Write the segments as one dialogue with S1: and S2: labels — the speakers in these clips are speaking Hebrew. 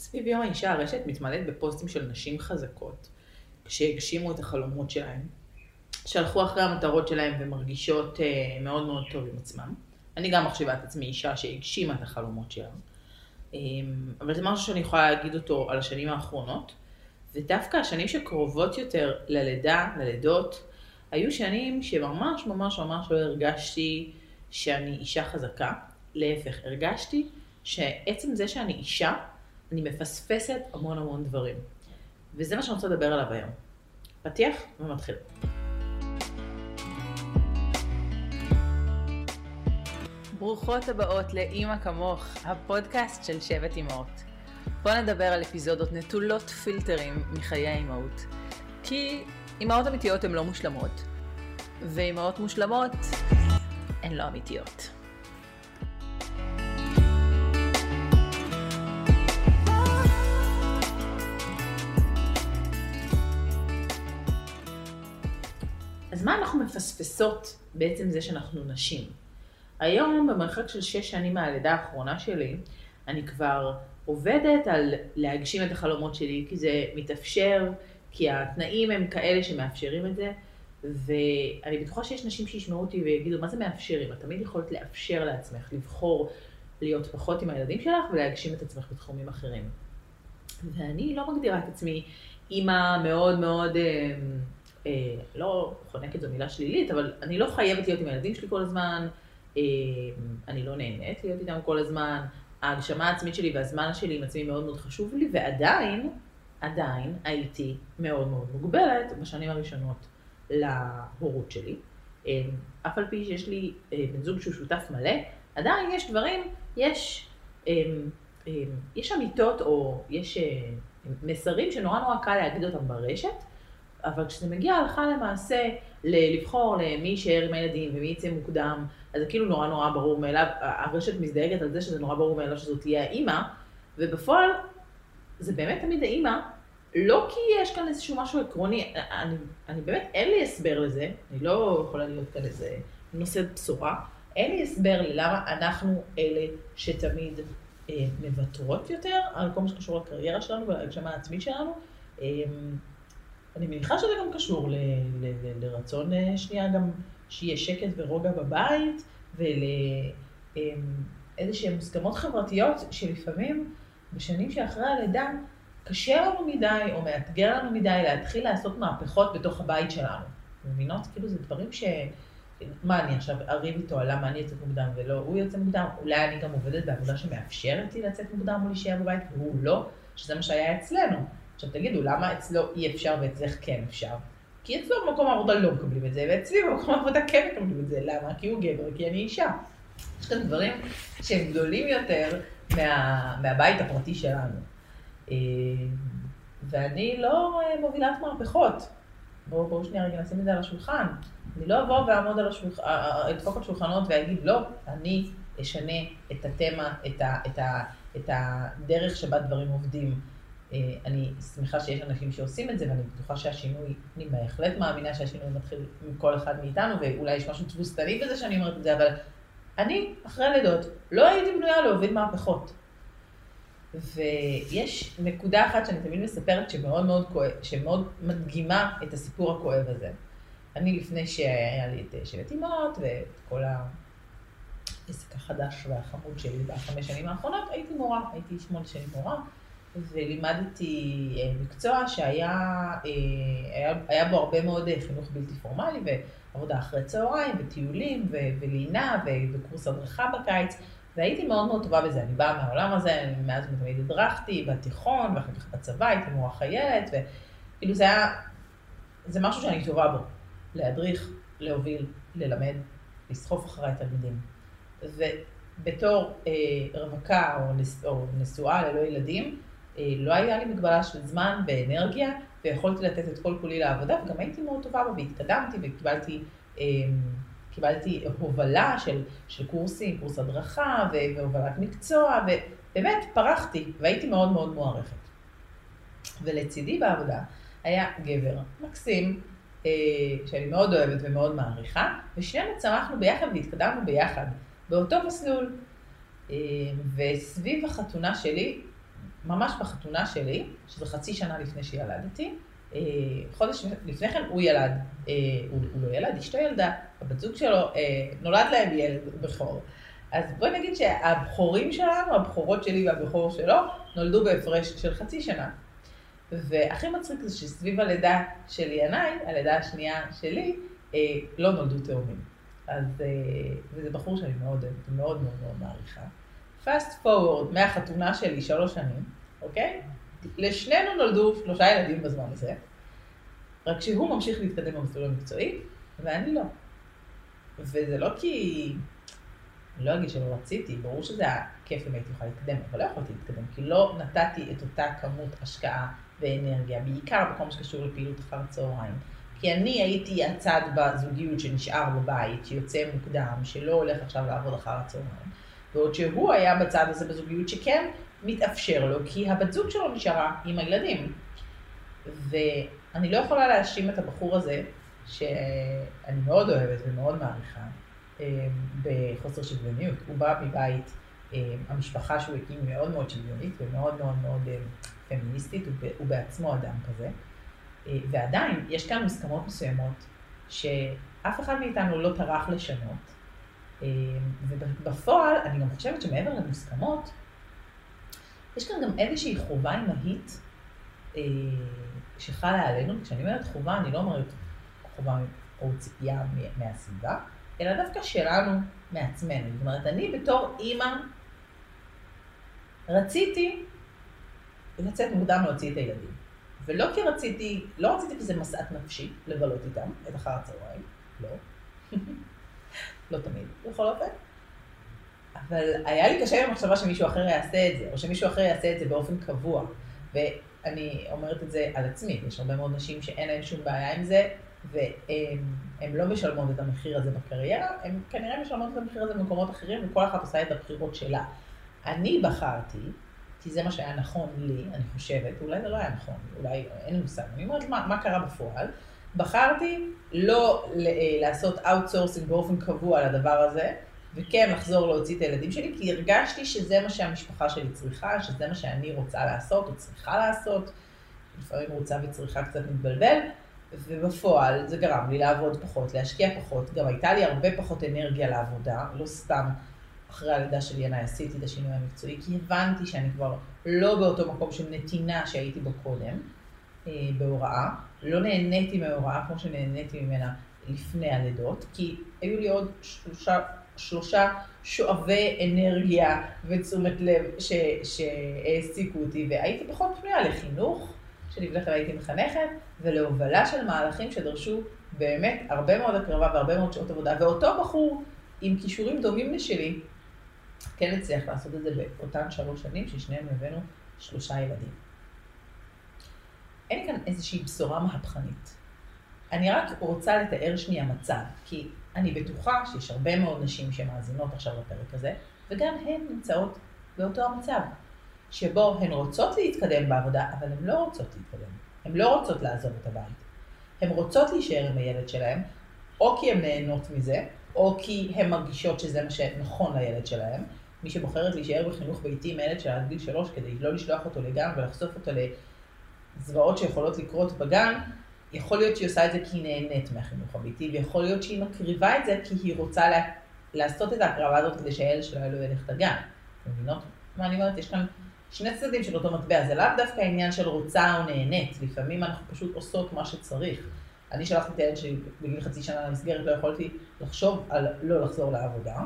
S1: סביב יום האישה הרשת מתמלאת בפוסטים של נשים חזקות, שהגשימו את החלומות שלהן, שהלכו אחרי המטרות שלהן ומרגישות אה, מאוד מאוד טוב עם עצמן. אני גם מחשיבה את עצמי אישה שהגשימה את החלומות שלה. אה, אבל זה משהו שאני יכולה להגיד אותו על השנים האחרונות. ודווקא השנים שקרובות יותר ללידה, ללידות, היו שנים שממש ממש ממש לא הרגשתי שאני אישה חזקה. להפך, הרגשתי שעצם זה שאני אישה, אני מפספסת המון המון דברים. וזה מה שאני רוצה לדבר עליו היום. פתיח ומתחיל. ברוכות הבאות לאימא כמוך, הפודקאסט של שבט אימהות. בואו נדבר על אפיזודות נטולות פילטרים מחיי האימהות. כי אימהות אמיתיות הן לא מושלמות, ואימהות מושלמות הן לא אמיתיות. אז מה אנחנו מפספסות בעצם זה שאנחנו נשים? היום, במרחק של שש שנים מהלידה האחרונה שלי, אני כבר עובדת על להגשים את החלומות שלי, כי זה מתאפשר, כי התנאים הם כאלה שמאפשרים את זה, ואני בטוחה שיש נשים שישמעו אותי ויגידו, מה זה מאפשרים? את תמיד יכולת לאפשר לעצמך, לבחור להיות פחות עם הילדים שלך ולהגשים את עצמך בתחומים אחרים. ואני לא מגדירה את עצמי אימא מאוד מאוד, אה, אה, לא חונקת זו מילה שלילית, אבל אני לא חייבת להיות עם הילדים שלי כל הזמן, אה, אני לא נהנית להיות איתם כל הזמן, ההגשמה העצמית שלי והזמן שלי עם עצמי מאוד מאוד חשוב לי, ועדיין, עדיין הייתי מאוד מאוד מוגבלת בשנים הראשונות להורות שלי. אה, אף על פי שיש לי אה, בן זוג שהוא שותף מלא, עדיין יש דברים, יש, אה, יש אמיתות או יש מסרים שנורא נורא קל להגיד אותם ברשת, אבל כשזה מגיע הלכה למעשה לבחור למי יישאר עם הילדים ומי יצא מוקדם, אז זה כאילו נורא נורא ברור מאליו, הרשת מזדהגת על זה שזה נורא ברור מאליו שזאת תהיה האימא, ובפועל זה באמת תמיד האימא, לא כי יש כאן איזשהו משהו עקרוני, אני, אני באמת, אין לי הסבר לזה, אני לא יכולה להיות כאן איזה נושאת בשורה, אין לי הסבר ללמה אנחנו אלה שתמיד אה, מוותרות יותר על כל מה שקשור לקריירה שלנו ולהגשמה העצמית שלנו. אה, אני מניחה שזה גם קשור ל, ל, ל, לרצון אה, שנייה גם שיהיה שקט ורוגע בבית, ולאיזשהן מוסכמות חברתיות שלפעמים בשנים שאחרי הלידה קשה לנו מדי או מאתגר לנו מדי להתחיל לעשות מהפכות בתוך הבית שלנו. מבינות? כאילו זה דברים ש... מה, אני עכשיו אריב איתו למה אני יוצאת מוקדם ולא הוא יוצא מוקדם? אולי אני גם עובדת בעבודה שמאפשרת לי לצאת מוקדם או להישאר בבית והוא לא, שזה מה שהיה אצלנו. עכשיו תגידו, למה אצלו אי אפשר ואצלך כן אפשר? כי אצלו במקום העבודה לא מקבלים את זה, ואצלי במקום העבודה כן מקבלים את זה. למה? כי הוא גבר, כי אני אישה. יש כאן דברים שהם גדולים יותר מה, מהבית הפרטי שלנו. אה, ואני לא אה, מובילת מהפכות. בואו בוא שנייה רגע נשים את זה על השולחן. אני לא אבוא ואעמוד על השולחן, אה, אדפוק על שולחנות ואגיד, לא, אני אשנה את התמה, את, ה, את, ה, את הדרך שבה דברים עובדים. אני שמחה שיש אנשים שעושים את זה, ואני בטוחה שהשינוי, אני בהחלט מאמינה שהשינוי מתחיל מכל אחד מאיתנו, ואולי יש משהו תבוסתני בזה שאני אומרת את זה, אבל אני, אחרי לידות, לא הייתי בנויה להוביל מהפכות. ויש נקודה אחת שאני תמיד מספרת שמאוד מאוד כואב, שמאוד מדגימה את הסיפור הכואב הזה. אני לפני שהיה לי את שבט אימהות ואת כל העסק החדש והחמוד שלי בחמש שנים האחרונות, הייתי מורה, הייתי שמונה שנים מורה, ולימדתי אה, מקצוע שהיה אה, היה, היה בו הרבה מאוד אה, חינוך בלתי פורמלי, ועבודה אחרי צהריים, וטיולים, ולינה, וקורס הדרכה בקיץ. והייתי מאוד מאוד טובה בזה, אני באה מהעולם הזה, אני מאז ותמיד הדרכתי, בתיכון, ואחר כך בצבא, הייתי מורה חיילת, וכאילו זה היה, זה משהו שאני טובה בו, להדריך, להוביל, ללמד, לסחוף אחריי תלמידים. ובתור אה, רווקה או, נס, או נשואה ללא ילדים, לא היה לי מגבלה של זמן ואנרגיה, ויכולתי לתת את כל כולי לעבודה, וגם הייתי מאוד טובה בה, והתקדמתי וקיבלתי... אה, קיבלתי הובלה של, של קורסים, קורס הדרכה והובלת מקצוע, ובאמת פרחתי והייתי מאוד מאוד מוערכת. ולצידי בעבודה היה גבר מקסים, אה, שאני מאוד אוהבת ומאוד מעריכה, ושנינו צמחנו ביחד והתקדמנו ביחד, באותו מסלול. אה, וסביב החתונה שלי, ממש בחתונה שלי, שזה חצי שנה לפני שילדתי, אה, חודש לפני כן הוא ילד, אה, הוא, הוא לא ילד, אשתו ילדה, הבת זוג שלו, אה, נולד להם ילד בכור. אז בואי נגיד שהבכורים שלנו, הבכורות שלי והבכור שלו, נולדו בהפרש של חצי שנה. והכי מצחיק זה שסביב הלידה של ינאי, הלידה השנייה שלי, לא נולדו תאומים. אז, וזה בחור שאני מאוד אוהבת, מאוד מאוד מאוד מעריכה. פאסט פורוורד מהחתונה שלי שלוש שנים, אוקיי? לשנינו נולדו שלושה ילדים בזמן הזה, רק שהוא ממשיך להתקדם במסלול המקצועי, ואני לא. וזה לא כי... אני לא אגיד שלא רציתי, ברור שזה היה כיף אם הייתי יכולה להתקדם, אבל לא יכולתי להתקדם, כי לא נתתי את אותה כמות השקעה ואנרגיה, בעיקר בכל מה שקשור לפעילות אחר הצהריים. כי אני הייתי הצד בזוגיות שנשאר בבית, שיוצא מוקדם, שלא הולך עכשיו לעבוד אחר הצהריים. בעוד שהוא היה בצד הזה בזוגיות שכן מתאפשר לו, כי הבת זוג שלו נשארה עם הילדים. ואני לא יכולה להאשים את הבחור הזה, שאני מאוד אוהבת ומאוד מעריכה, אה, בחוסר שוויוניות. הוא בא מבית, אה, המשפחה שהוא הקים מאוד מאוד שוויונית ומאוד מאוד מאוד אה, פמיניסטית, הוא בעצמו אדם כזה. ועדיין, יש כאן מוסכמות מסוימות שאף אחד מאיתנו לא טרח לשנות. ובפועל, אני גם חושבת שמעבר למוסכמות, יש כאן גם איזושהי חובה אימהית אה, שחלה עלינו, כשאני אומרת חובה, אני לא אומרת חובה או ציפייה מהסביבה, אלא דווקא שלנו מעצמנו. זאת אומרת, אני בתור אימא רציתי לצאת מוקדם להוציא את הילדים. ולא כי רציתי, לא רציתי כי זה משאת נפשי לבלות איתם את אחר הצהריים, לא. לא תמיד, בכל אופן. אבל היה לי קשה עם המחשבה שמישהו אחר יעשה את זה, או שמישהו אחר יעשה את זה באופן קבוע. ואני אומרת את זה על עצמי, יש הרבה מאוד נשים שאין להן שום בעיה עם זה, והן לא משלמות את המחיר הזה בקריירה, הן כנראה משלמות את המחיר הזה במקומות אחרים, וכל אחת עושה את הבחירות שלה. אני בחרתי, כי זה מה שהיה נכון לי, אני חושבת, אולי זה לא היה נכון, אולי אין לי מושג, אני אומרת מה, מה קרה בפועל. בחרתי לא לעשות outsourcing באופן קבוע לדבר הזה, וכן לחזור להוציא את הילדים שלי, כי הרגשתי שזה מה שהמשפחה שלי צריכה, שזה מה שאני רוצה לעשות או צריכה לעשות. לפעמים רוצה וצריכה קצת מתבלבל, ובפועל זה גרם לי לעבוד פחות, להשקיע פחות. גם הייתה לי הרבה פחות אנרגיה לעבודה, לא סתם אחרי הלידה שלי ינאי עשיתי את השינוי המקצועי, כי הבנתי שאני כבר לא באותו מקום של נתינה שהייתי בו קודם, אה, בהוראה. לא נהניתי מההוראה כמו שנהניתי ממנה לפני הלידות, כי היו לי עוד שלושה שלושה שואבי אנרגיה ותשומת לב שהעסיקו אותי, והייתי פחות פנויה לחינוך, שלפני כן הייתי מחנכת, ולהובלה של מהלכים שדרשו באמת הרבה מאוד הקרבה והרבה מאוד שעות עבודה, ואותו בחור עם כישורים דומים לשלי, כן הצליח לעשות את זה באותן שלוש שנים, ששנינו הבאנו שלושה ילדים. אין כאן איזושהי בשורה מהפכנית. אני רק רוצה לתאר שנייה מצב, כי אני בטוחה שיש הרבה מאוד נשים שמאזינות עכשיו לפרק הזה, וגם הן נמצאות באותו המצב, שבו הן רוצות להתקדם בעבודה, אבל הן לא רוצות להתקדם. הן לא רוצות לעזוב את הבית. הן רוצות להישאר עם הילד שלהן, או כי הן נהנות מזה, או כי הן מרגישות שזה מה שנכון לילד שלהן. מי שבוחרת להישאר בחינוך ביתי עם הילד שלה עד גיל שלוש כדי לא לשלוח אותו לגן ולחשוף אותו לזוועות שיכולות לקרות בגן, יכול להיות שהיא עושה את זה כי היא נהנית מהחינוך הביתי, ויכול להיות שהיא מקריבה את זה כי היא רוצה לה, לעשות את ההקרבה הזאת כדי שהילד שלה לא ילך. אתם מבינות מה אני אומרת? יש כאן שני צדדים של אותו מטבע, זה לאו דווקא עניין של רוצה או נהנית, לפעמים אנחנו פשוט עושות מה שצריך. אני שלחתי את הילד שלי בגיל חצי שנה למסגרת, לא יכולתי לחשוב על לא לחזור לעבודה,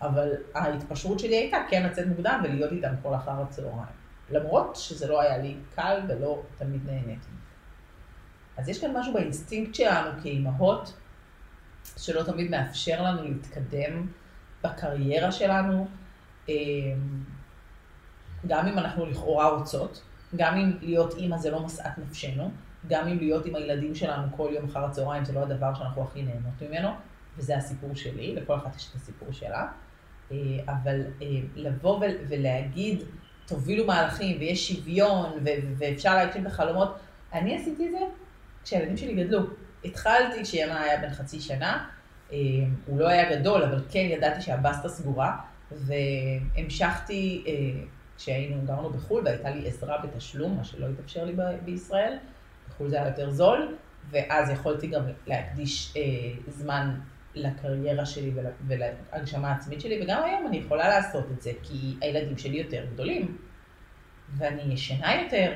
S1: אבל ההתפשרות שלי הייתה כן לצאת מוקדם ולהיות איתם כל אחר הצהריים. למרות שזה לא היה לי קל ולא תמיד נהניתי. אז יש כאן משהו באינסטינקט שלנו כאימהות, שלא תמיד מאפשר לנו להתקדם בקריירה שלנו, אמ, גם אם אנחנו לכאורה רוצות, גם אם להיות אימא זה לא משאת נפשנו, גם אם להיות עם הילדים שלנו כל יום אחר הצהריים זה לא הדבר שאנחנו הכי נהנות ממנו, וזה הסיפור שלי, לכל אחת יש את הסיפור שלה. אה, אבל אה, לבוא ולהגיד, תובילו מהלכים ויש שוויון ואפשר להגשים את החלומות, אני עשיתי את זה כשהילדים שלי גדלו. התחלתי כשיאנה היה בן חצי שנה, אה, הוא לא היה גדול, אבל כן ידעתי שהבסטה סגורה, והמשכתי אה, כשהיינו, גרנו בחו"ל והייתה לי עזרה בתשלום, מה שלא התאפשר לי ב- בישראל, בחו"ל זה היה יותר זול, ואז יכולתי גם להקדיש אה, זמן לקריירה שלי ול, ולהגשמה העצמית שלי, וגם היום אני יכולה לעשות את זה, כי הילדים שלי יותר גדולים, ואני ישנה יותר,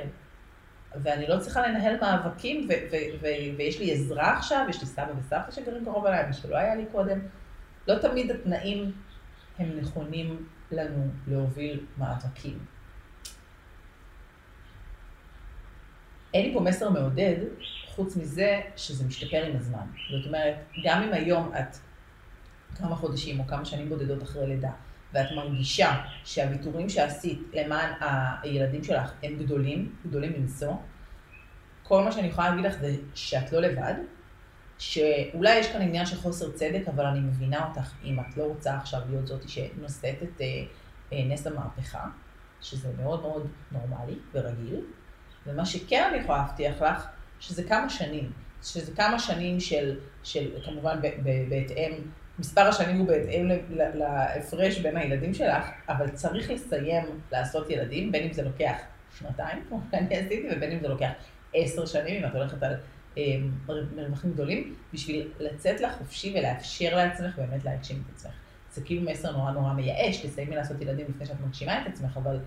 S1: ואני לא צריכה לנהל מאבקים, ויש לי עזרה עכשיו, יש לי סבא וסבתא שגרים קרוב אליי, מה שלא היה לי קודם. לא תמיד התנאים הם נכונים לנו להוביל מאבקים. אין לי פה מסר מעודד, חוץ מזה שזה משתפר עם הזמן. זאת אומרת, גם אם היום את כמה חודשים או כמה שנים בודדות אחרי לידה, ואת מרגישה שהוויתורים שעשית למען הילדים שלך הם גדולים, גדולים מנשוא, כל מה שאני יכולה להגיד לך זה שאת לא לבד, שאולי יש כאן עניין של חוסר צדק, אבל אני מבינה אותך אם את לא רוצה עכשיו להיות זאתי שנושאת את אה, אה, נס המהפכה, שזה מאוד מאוד נורמלי ורגיל, ומה שכן אני יכולה להבטיח לך, שזה כמה שנים, שזה כמה שנים של, של כמובן בהתאם, מספר השנים הוא בהתאם להפרש בין הילדים שלך, אבל צריך לסיים לעשות ילדים, בין אם זה לוקח שנתיים, כמו שאני עשיתי, ובין אם זה לוקח עשר שנים, אם את הולכת על אמ, מרווחים גדולים, בשביל לצאת לחופשי ולאפשר לעצמך באמת להגשים את עצמך. זה כאילו מסר נורא נורא מייאש, תסיימי לעשות ילדים לפני שאת מגשימה את עצמך, אבל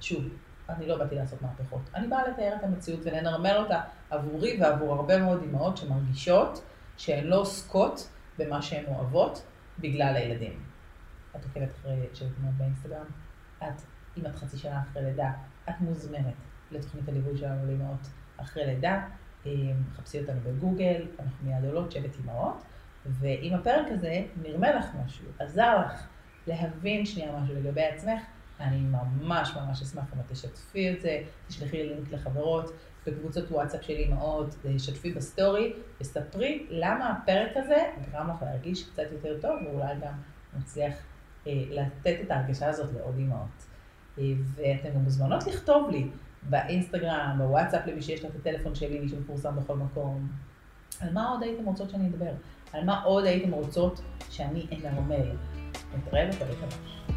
S1: שוב, אני לא באתי לעשות מהפכות. אני באה לתאר את המציאות ולנרמל אותה עבורי ועבור הרבה מאוד אמהות שמרגישות שהן לא עוסקות במה שהן אוהבות בגלל הילדים. את עוקבת אחרי שבתמונות באינסטגרם, את, אם את חצי שנה אחרי לידה, את מוזמנת לתוכנית הליווי שלנו לאמהות אחרי לידה. חפשי אותנו בגוגל, אנחנו מיד עולות שבט אמהות, ואם הפרק הזה נרמל לך משהו, עזר לך להבין שנייה משהו לגבי עצמך, אני ממש ממש אשמח אם את תשתפי את זה, תשלחי לינק לחברות, בקבוצות וואטסאפ של אמהות, תשתפי בסטורי, וספרי למה הפרק הזה גרם לך להרגיש קצת יותר טוב, ואולי גם מצליח אה, לתת את ההרגשה הזאת לעוד אמהות. אה, ואתן גם מוזמנות לכתוב לי באינסטגרם, בוואטסאפ למי שיש לה את הטלפון שלי שמפורסם בכל מקום. על מה עוד הייתם רוצות שאני אדבר? על מה עוד הייתם רוצות שאני אנרמל? נתראה בפרק הבא.